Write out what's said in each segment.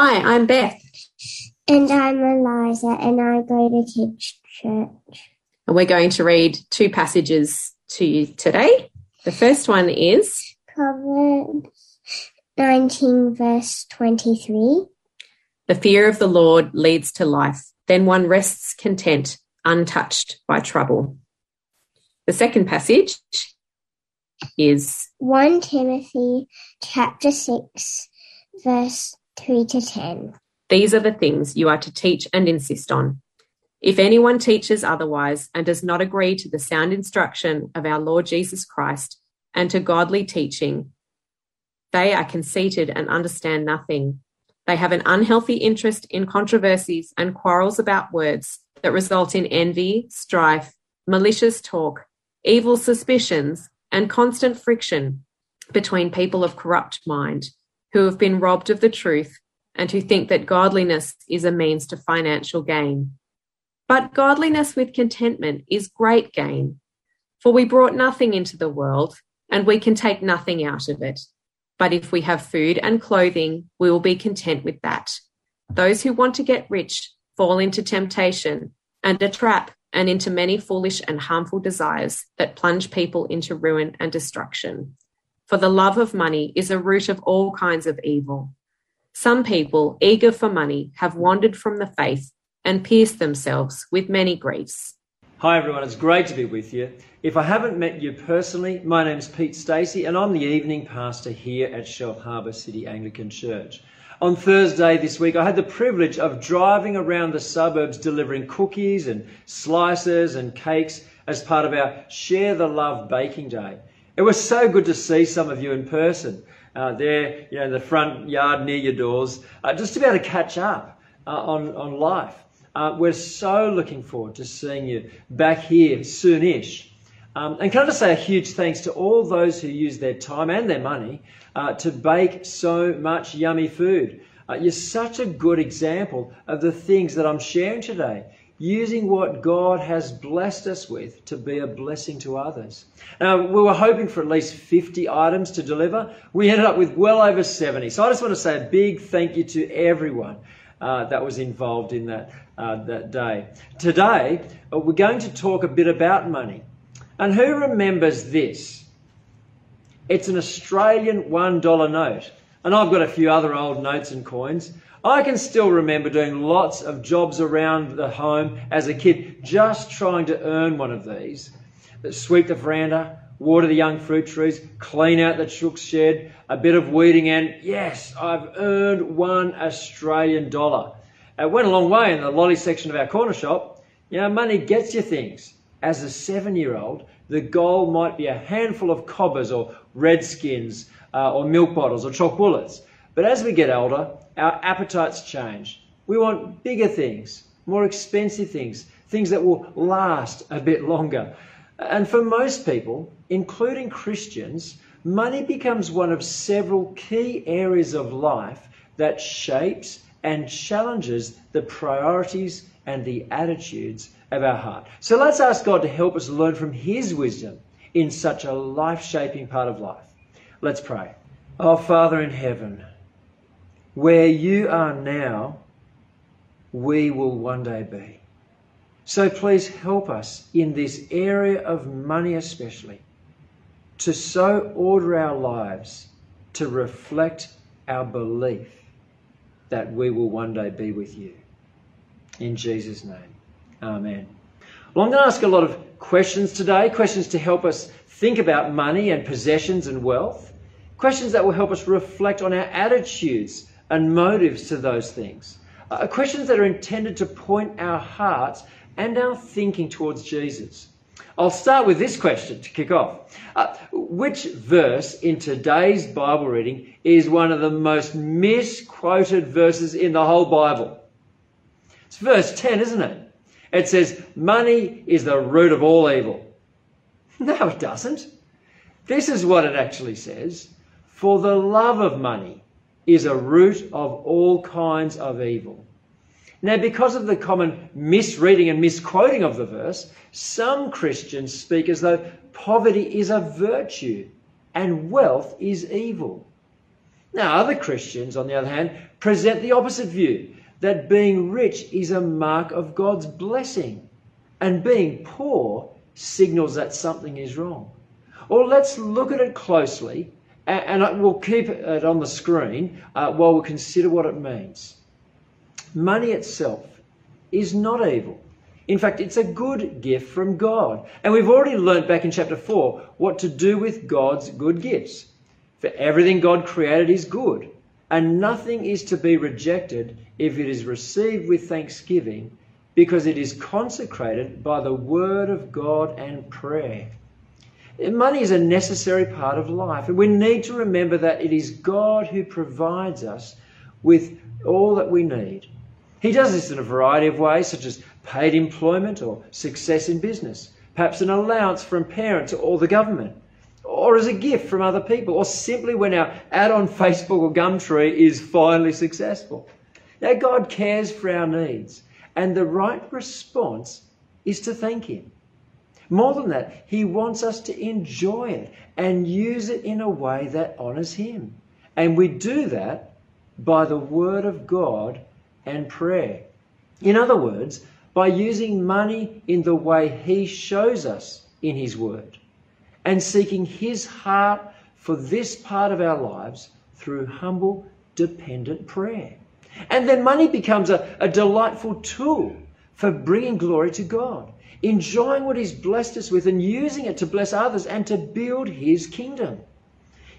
Hi, I'm Beth. And I'm Eliza, and I go to Kids Church. And we're going to read two passages to you today. The first one is Proverbs 19, verse 23. The fear of the Lord leads to life. Then one rests content, untouched by trouble. The second passage is 1 Timothy chapter 6, verse 3 to 10. These are the things you are to teach and insist on. If anyone teaches otherwise and does not agree to the sound instruction of our Lord Jesus Christ and to godly teaching, they are conceited and understand nothing. They have an unhealthy interest in controversies and quarrels about words that result in envy, strife, malicious talk, evil suspicions, and constant friction between people of corrupt mind who have been robbed of the truth and who think that godliness is a means to financial gain. But godliness with contentment is great gain, for we brought nothing into the world, and we can take nothing out of it. But if we have food and clothing, we will be content with that. Those who want to get rich fall into temptation and a trap and into many foolish and harmful desires that plunge people into ruin and destruction. For the love of money is a root of all kinds of evil. Some people, eager for money, have wandered from the faith and pierced themselves with many griefs. Hi everyone, it's great to be with you. If I haven't met you personally, my name's Pete Stacey and I'm the evening pastor here at Shellharbour City Anglican Church. On Thursday this week, I had the privilege of driving around the suburbs delivering cookies and slices and cakes as part of our Share the Love Baking Day. It was so good to see some of you in person uh, there, you know, in the front yard near your doors, uh, just to be able to catch up uh, on, on life. Uh, we're so looking forward to seeing you back here soonish. Um, and can I just say a huge thanks to all those who use their time and their money uh, to bake so much yummy food. Uh, you're such a good example of the things that I'm sharing today, using what God has blessed us with to be a blessing to others. Now, we were hoping for at least 50 items to deliver. We ended up with well over 70. So I just want to say a big thank you to everyone uh, that was involved in that, uh, that day. Today, uh, we're going to talk a bit about money. And who remembers this? It's an Australian $1 note. And I've got a few other old notes and coins. I can still remember doing lots of jobs around the home as a kid, just trying to earn one of these. Sweep the veranda, water the young fruit trees, clean out the chook shed, a bit of weeding, and yes, I've earned one Australian dollar. It went a long way in the lolly section of our corner shop. You know, money gets you things. As a seven year old, the goal might be a handful of cobbers or redskins uh, or milk bottles or choc bullets. But as we get older, our appetites change. We want bigger things, more expensive things, things that will last a bit longer. And for most people, including Christians, money becomes one of several key areas of life that shapes and challenges the priorities and the attitudes of our heart. So let's ask God to help us learn from His wisdom in such a life shaping part of life. Let's pray. Our oh, Father in heaven, where you are now, we will one day be. So please help us in this area of money, especially, to so order our lives to reflect our belief that we will one day be with you. In Jesus' name. Amen. Well, I'm going to ask a lot of questions today, questions to help us think about money and possessions and wealth, questions that will help us reflect on our attitudes and motives to those things, uh, questions that are intended to point our hearts and our thinking towards Jesus. I'll start with this question to kick off. Uh, which verse in today's Bible reading is one of the most misquoted verses in the whole Bible? It's verse 10, isn't it? It says, Money is the root of all evil. No, it doesn't. This is what it actually says For the love of money is a root of all kinds of evil. Now, because of the common misreading and misquoting of the verse, some Christians speak as though poverty is a virtue and wealth is evil. Now, other Christians, on the other hand, present the opposite view that being rich is a mark of God's blessing, and being poor signals that something is wrong. Or let's look at it closely, and we'll keep it on the screen uh, while we consider what it means. Money itself is not evil. In fact, it's a good gift from God. And we've already learnt back in chapter 4 what to do with God's good gifts. For everything God created is good, and nothing is to be rejected if it is received with thanksgiving, because it is consecrated by the word of God and prayer. Money is a necessary part of life, and we need to remember that it is God who provides us with all that we need. He does this in a variety of ways, such as paid employment or success in business, perhaps an allowance from parents or the government, or as a gift from other people, or simply when our ad on Facebook or Gumtree is finally successful. Now, God cares for our needs, and the right response is to thank Him. More than that, He wants us to enjoy it and use it in a way that honours Him. And we do that by the Word of God and prayer. In other words, by using money in the way He shows us in His Word and seeking His heart for this part of our lives through humble, dependent prayer. And then money becomes a, a delightful tool for bringing glory to God, enjoying what He's blessed us with and using it to bless others and to build His kingdom.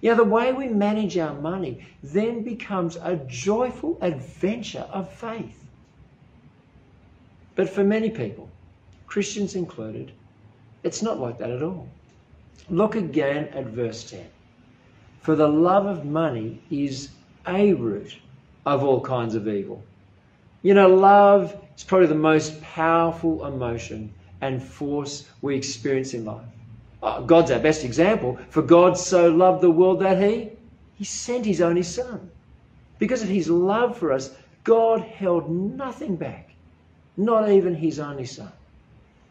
You know, the way we manage our money then becomes a joyful adventure of faith. But for many people, Christians included, it's not like that at all. Look again at verse 10. For the love of money is a root of all kinds of evil. You know, love is probably the most powerful emotion and force we experience in life. Oh, God's our best example. For God so loved the world that he, he sent his only son. Because of his love for us, God held nothing back not even his only son.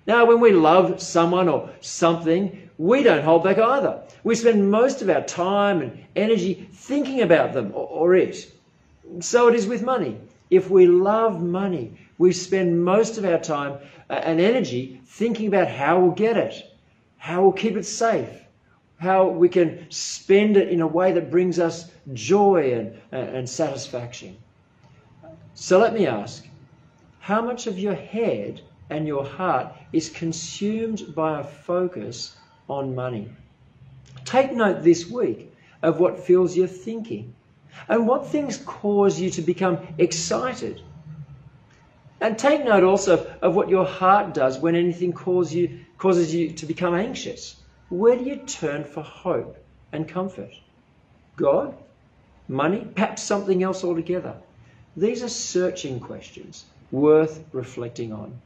Now, when we love someone or something, we don't hold back either. We spend most of our time and energy thinking about them or, or it. So it is with money. If we love money, we spend most of our time uh, and energy thinking about how we'll get it, how we'll keep it safe, how we can spend it in a way that brings us joy and, and satisfaction. So let me ask how much of your head and your heart is consumed by a focus on money? Take note this week of what fills your thinking and what things cause you to become excited. And take note also of what your heart does when anything causes you, causes you to become anxious. Where do you turn for hope and comfort? God? Money? Perhaps something else altogether? These are searching questions worth reflecting on.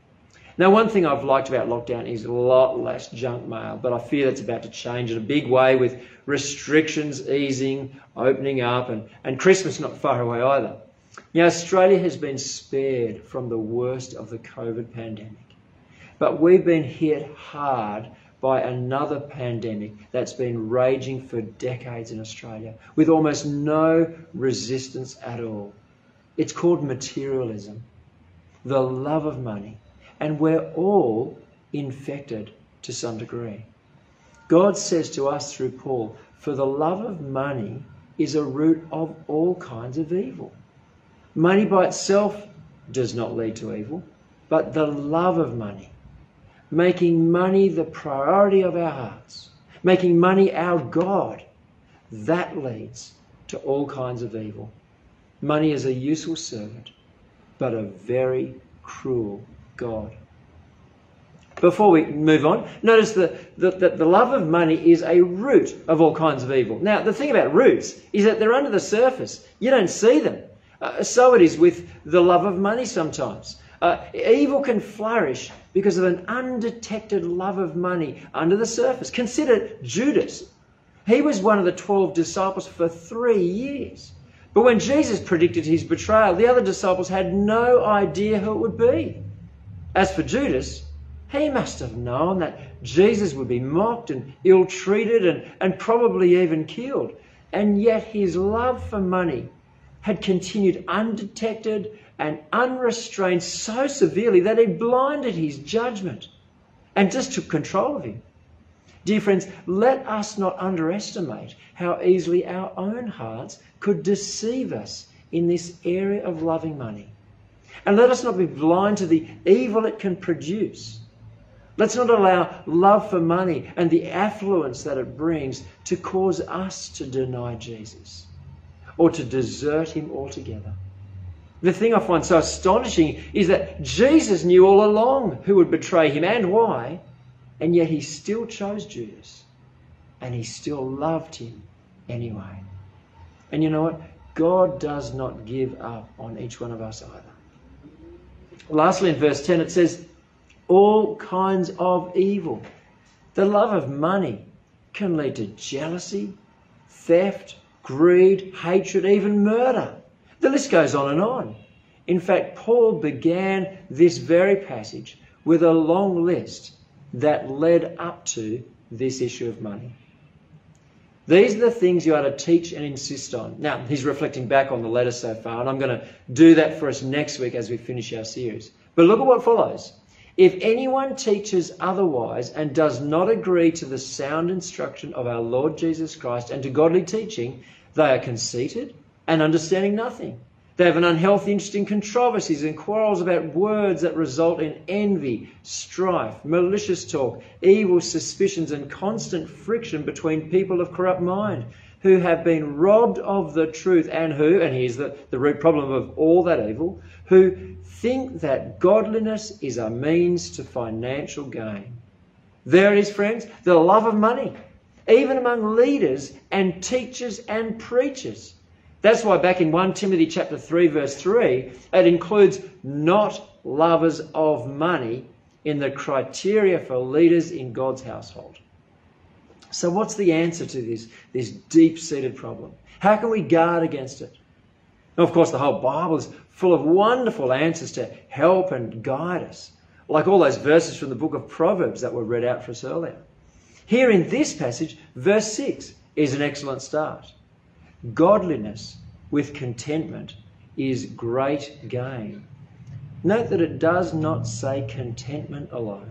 Now, one thing I've liked about lockdown is a lot less junk mail, but I fear that's about to change in a big way with restrictions easing, opening up, and, and Christmas not far away either. Now, Australia has been spared from the worst of the COVID pandemic, but we've been hit hard by another pandemic that's been raging for decades in Australia with almost no resistance at all. It's called materialism the love of money, and we're all infected to some degree. God says to us through Paul, For the love of money is a root of all kinds of evil. Money by itself does not lead to evil, but the love of money, making money the priority of our hearts, making money our God, that leads to all kinds of evil. Money is a useful servant but a very cruel God. Before we move on, notice that the, the, the love of money is a root of all kinds of evil. Now, the thing about roots is that they're under the surface. You don't see them. Uh, so it is with the love of money sometimes. Uh, evil can flourish because of an undetected love of money under the surface. Consider Judas. He was one of the 12 disciples for three years. But when Jesus predicted his betrayal, the other disciples had no idea who it would be. As for Judas, he must have known that Jesus would be mocked and ill treated and, and probably even killed. and yet his love for money had continued undetected and unrestrained so severely that it blinded his judgment and just took control of him. Dear friends, let us not underestimate how easily our own hearts could deceive us in this area of loving money. And let us not be blind to the evil it can produce. Let's not allow love for money and the affluence that it brings to cause us to deny Jesus or to desert him altogether. The thing I find so astonishing is that Jesus knew all along who would betray him and why, and yet he still chose Judas and he still loved him anyway. And you know what? God does not give up on each one of us either. Lastly, in verse 10, it says, All kinds of evil. The love of money can lead to jealousy, theft, greed, hatred, even murder. The list goes on and on. In fact, Paul began this very passage with a long list that led up to this issue of money. These are the things you are to teach and insist on. Now, he's reflecting back on the letter so far, and I'm going to do that for us next week as we finish our series. But look at what follows. If anyone teaches otherwise and does not agree to the sound instruction of our Lord Jesus Christ and to godly teaching, they are conceited and understanding nothing. They have an unhealthy interest in controversies and quarrels about words that result in envy, strife, malicious talk, evil suspicions, and constant friction between people of corrupt mind who have been robbed of the truth and who, and here's the, the root problem of all that evil, who think that godliness is a means to financial gain. There it is, friends, the love of money, even among leaders and teachers and preachers. That's why back in 1 Timothy chapter 3 verse 3, it includes not lovers of money in the criteria for leaders in God's household. So what's the answer to this, this deep-seated problem? How can we guard against it? Now, of course, the whole Bible is full of wonderful answers to help and guide us, like all those verses from the book of Proverbs that were read out for us earlier. Here in this passage, verse 6 is an excellent start. Godliness with contentment is great gain. Note that it does not say contentment alone.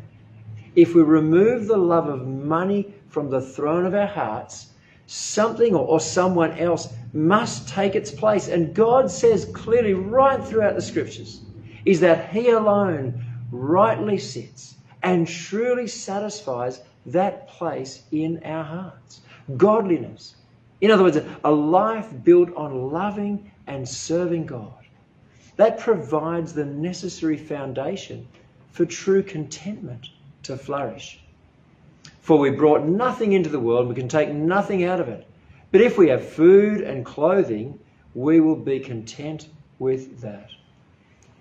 If we remove the love of money from the throne of our hearts, something or, or, someone else must take its place. And God says clearly right throughout the scriptures is that He alone rightly sits and truly satisfies that place in our hearts. Godliness, in other words, a life built on loving and serving God. That provides the necessary foundation for true contentment to flourish. For we brought nothing into the world, we can take nothing out of it. But if we have food and clothing, we will be content with that.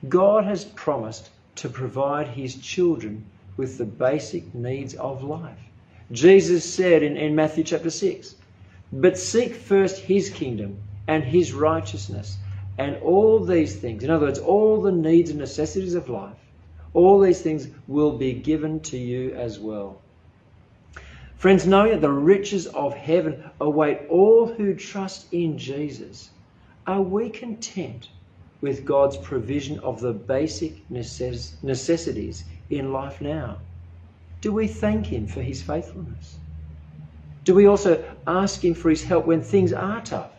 God has promised to provide his children with the basic needs of life. Jesus said in, in Matthew chapter 6, but seek first his kingdom and his righteousness, and all these things, in other words, all the needs and necessities of life, all these things will be given to you as well. Friends, knowing that the riches of heaven await all who trust in Jesus, are we content with God's provision of the basic necessities in life now? Do we thank Him for His faithfulness? Do we also ask Him for His help when things are tough?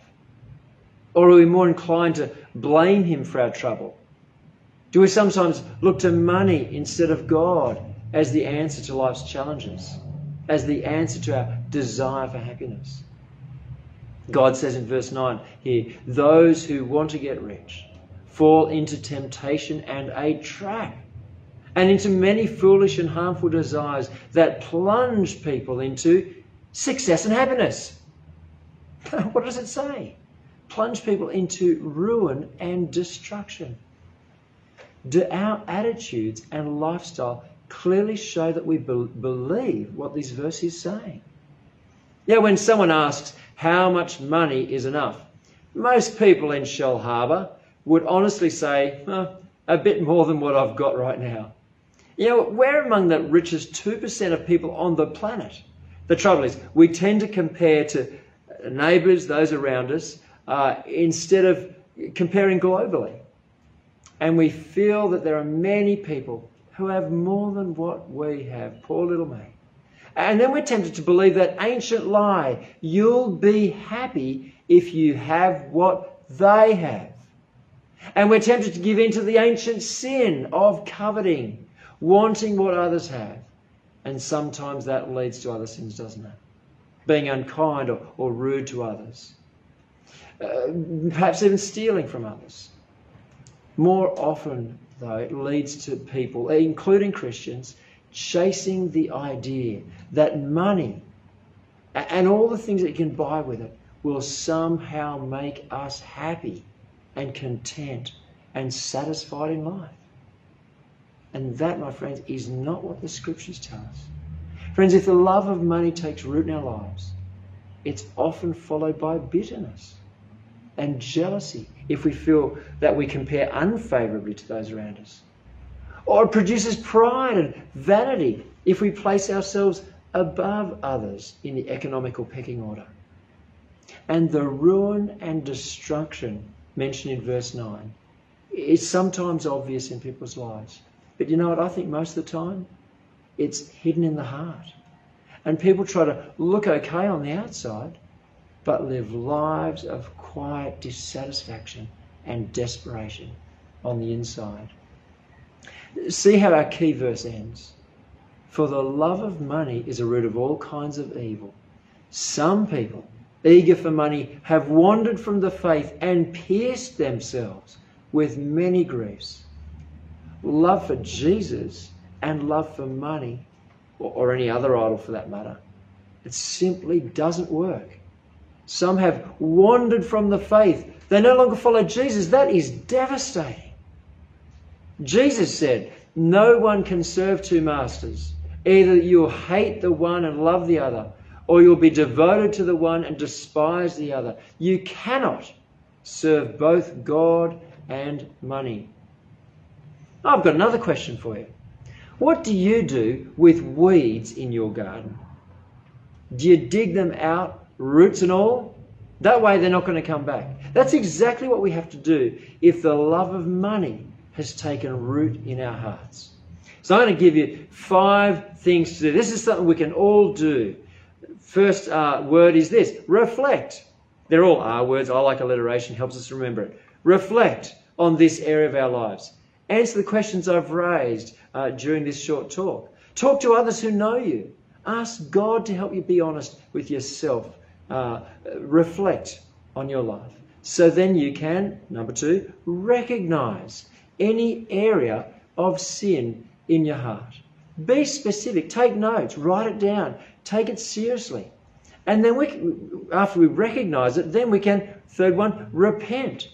Or are we more inclined to blame Him for our trouble? Do we sometimes look to money instead of God as the answer to life's challenges, as the answer to our desire for happiness? God says in verse 9 here, those who want to get rich fall into temptation and a trap and into many foolish and harmful desires that plunge people into success and happiness. what does it say? Plunge people into ruin and destruction. Do our attitudes and lifestyle clearly show that we be- believe what this verse is saying? Yeah, when someone asks how much money is enough, most people in Shellharbour would honestly say, oh, a bit more than what I've got right now. You know, we're among the richest 2% of people on the planet. The trouble is, we tend to compare to neighbours, those around us, uh, instead of comparing globally. And we feel that there are many people who have more than what we have. Poor little me. And then we're tempted to believe that ancient lie you'll be happy if you have what they have. And we're tempted to give in to the ancient sin of coveting, wanting what others have. And sometimes that leads to other sins, doesn't it? Being unkind or, or rude to others. Uh, perhaps even stealing from others. More often, though, it leads to people, including Christians, chasing the idea that money and all the things that you can buy with it will somehow make us happy and content and satisfied in life. And that, my friends, is not what the scriptures tell us. Friends, if the love of money takes root in our lives, it's often followed by bitterness and jealousy if we feel that we compare unfavorably to those around us. Or it produces pride and vanity if we place ourselves above others in the economical pecking order. And the ruin and destruction mentioned in verse 9 is sometimes obvious in people's lives. But you know what? I think most of the time it's hidden in the heart. And people try to look okay on the outside, but live lives of quiet dissatisfaction and desperation on the inside. See how our key verse ends. For the love of money is a root of all kinds of evil. Some people, eager for money, have wandered from the faith and pierced themselves with many griefs. Love for Jesus and love for money, or, or any other idol for that matter, it simply doesn't work. Some have wandered from the faith. They no longer follow Jesus. That is devastating. Jesus said, No one can serve two masters. Either you'll hate the one and love the other, or you'll be devoted to the one and despise the other. You cannot serve both God and money. I've got another question for you. What do you do with weeds in your garden? Do you dig them out, roots and all? That way they're not going to come back. That's exactly what we have to do if the love of money has taken root in our hearts. So I'm going to give you five things to do. This is something we can all do. First uh, word is this reflect. They're all R words. I like alliteration, helps us remember it. Reflect on this area of our lives. Answer the questions I've raised uh, during this short talk. Talk to others who know you. Ask God to help you be honest with yourself. Uh, reflect on your life. So then you can, number two, recognize any area of sin in your heart. Be specific. Take notes. Write it down. Take it seriously. And then we, after we recognize it, then we can, third one, repent.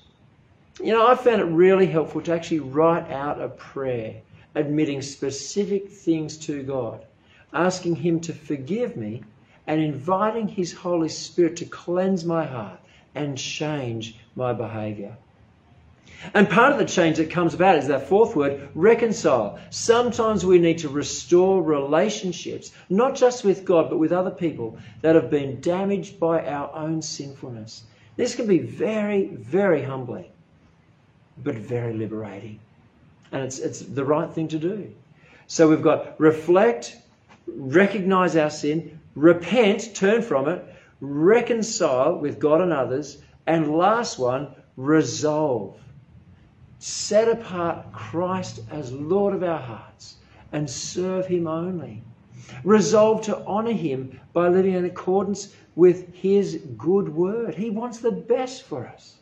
You know, I found it really helpful to actually write out a prayer admitting specific things to God, asking Him to forgive me, and inviting His Holy Spirit to cleanse my heart and change my behavior. And part of the change that comes about is that fourth word, reconcile. Sometimes we need to restore relationships, not just with God, but with other people that have been damaged by our own sinfulness. This can be very, very humbling, but very liberating. And it's, it's the right thing to do. So we've got reflect, recognize our sin, repent, turn from it, reconcile with God and others, and last one, resolve set apart Christ as Lord of our hearts and serve Him only. Resolve to honour Him by living in accordance with His good word. He wants the best for us.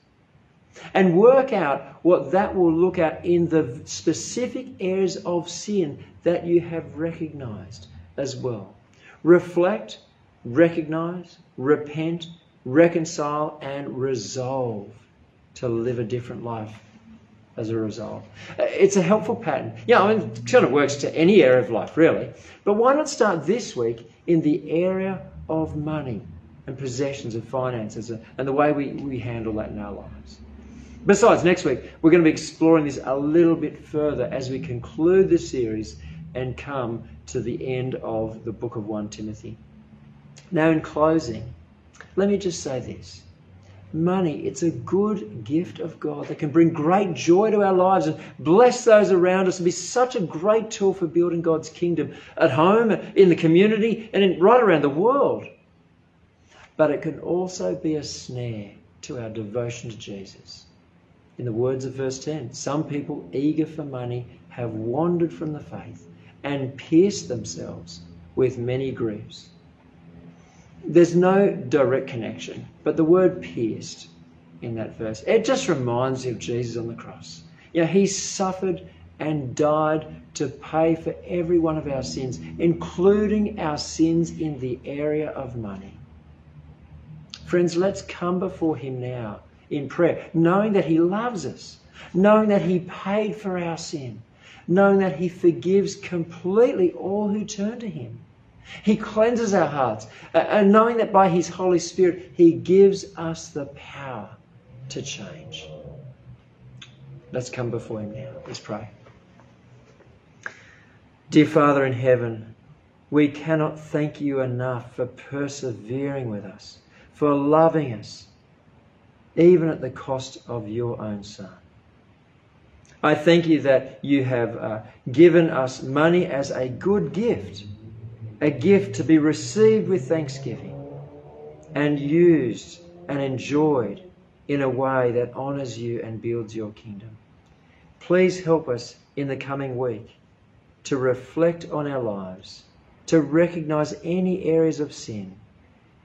And work out what that will look at in the specific areas of sin that you have recognized as well. Reflect, recognize, repent, reconcile, and resolve to live a different life as a result. It's a helpful pattern. Yeah, I mean, it kind of works to any area of life, really. But why not start this week in the area of money and possessions and finances and the way we, we handle that in our lives? Besides, next week, we're going to be exploring this a little bit further as we conclude the series and come to the end of the book of 1 Timothy. Now, in closing, let me just say this. Money, it's a good gift of God that can bring great joy to our lives and bless those around us and be such a great tool for building God's kingdom at home, in the community, and in, right around the world. But it can also be a snare to our devotion to Jesus. In the words of verse 10, some people eager for money have wandered from the faith and pierced themselves with many griefs. There's no direct connection, but the word pierced in that verse, it just reminds you of Jesus on the cross. You know, he suffered and died to pay for every one of our sins, including our sins in the area of money. Friends, let's come before him now in prayer, knowing that he loves us, knowing that he paid for our sin, knowing that he forgives completely all who turn to him. He cleanses our hearts, and knowing that by His Holy Spirit, He gives us the power to change. Let's come before Him now. Let's pray. Dear Father in heaven, we cannot thank you enough for persevering with us, for loving us, even at the cost of your own Son. I thank you that you have uh, given us money as a good gift a gift to be received with thanksgiving and used and enjoyed in a way that honours you and builds your kingdom. Please help us in the coming week to reflect on our lives, to recognise any areas of sin,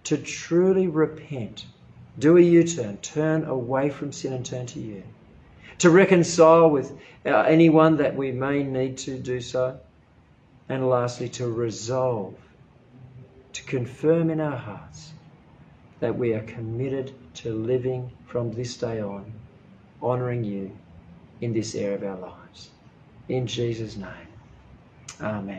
to truly repent, do a U turn, turn away from sin and turn to you, to reconcile with uh, anyone that we may need to do so and lastly, to resolve, to confirm in our hearts that we are committed to living from this day on, honouring you in this area of our lives. In Jesus' name, Amen.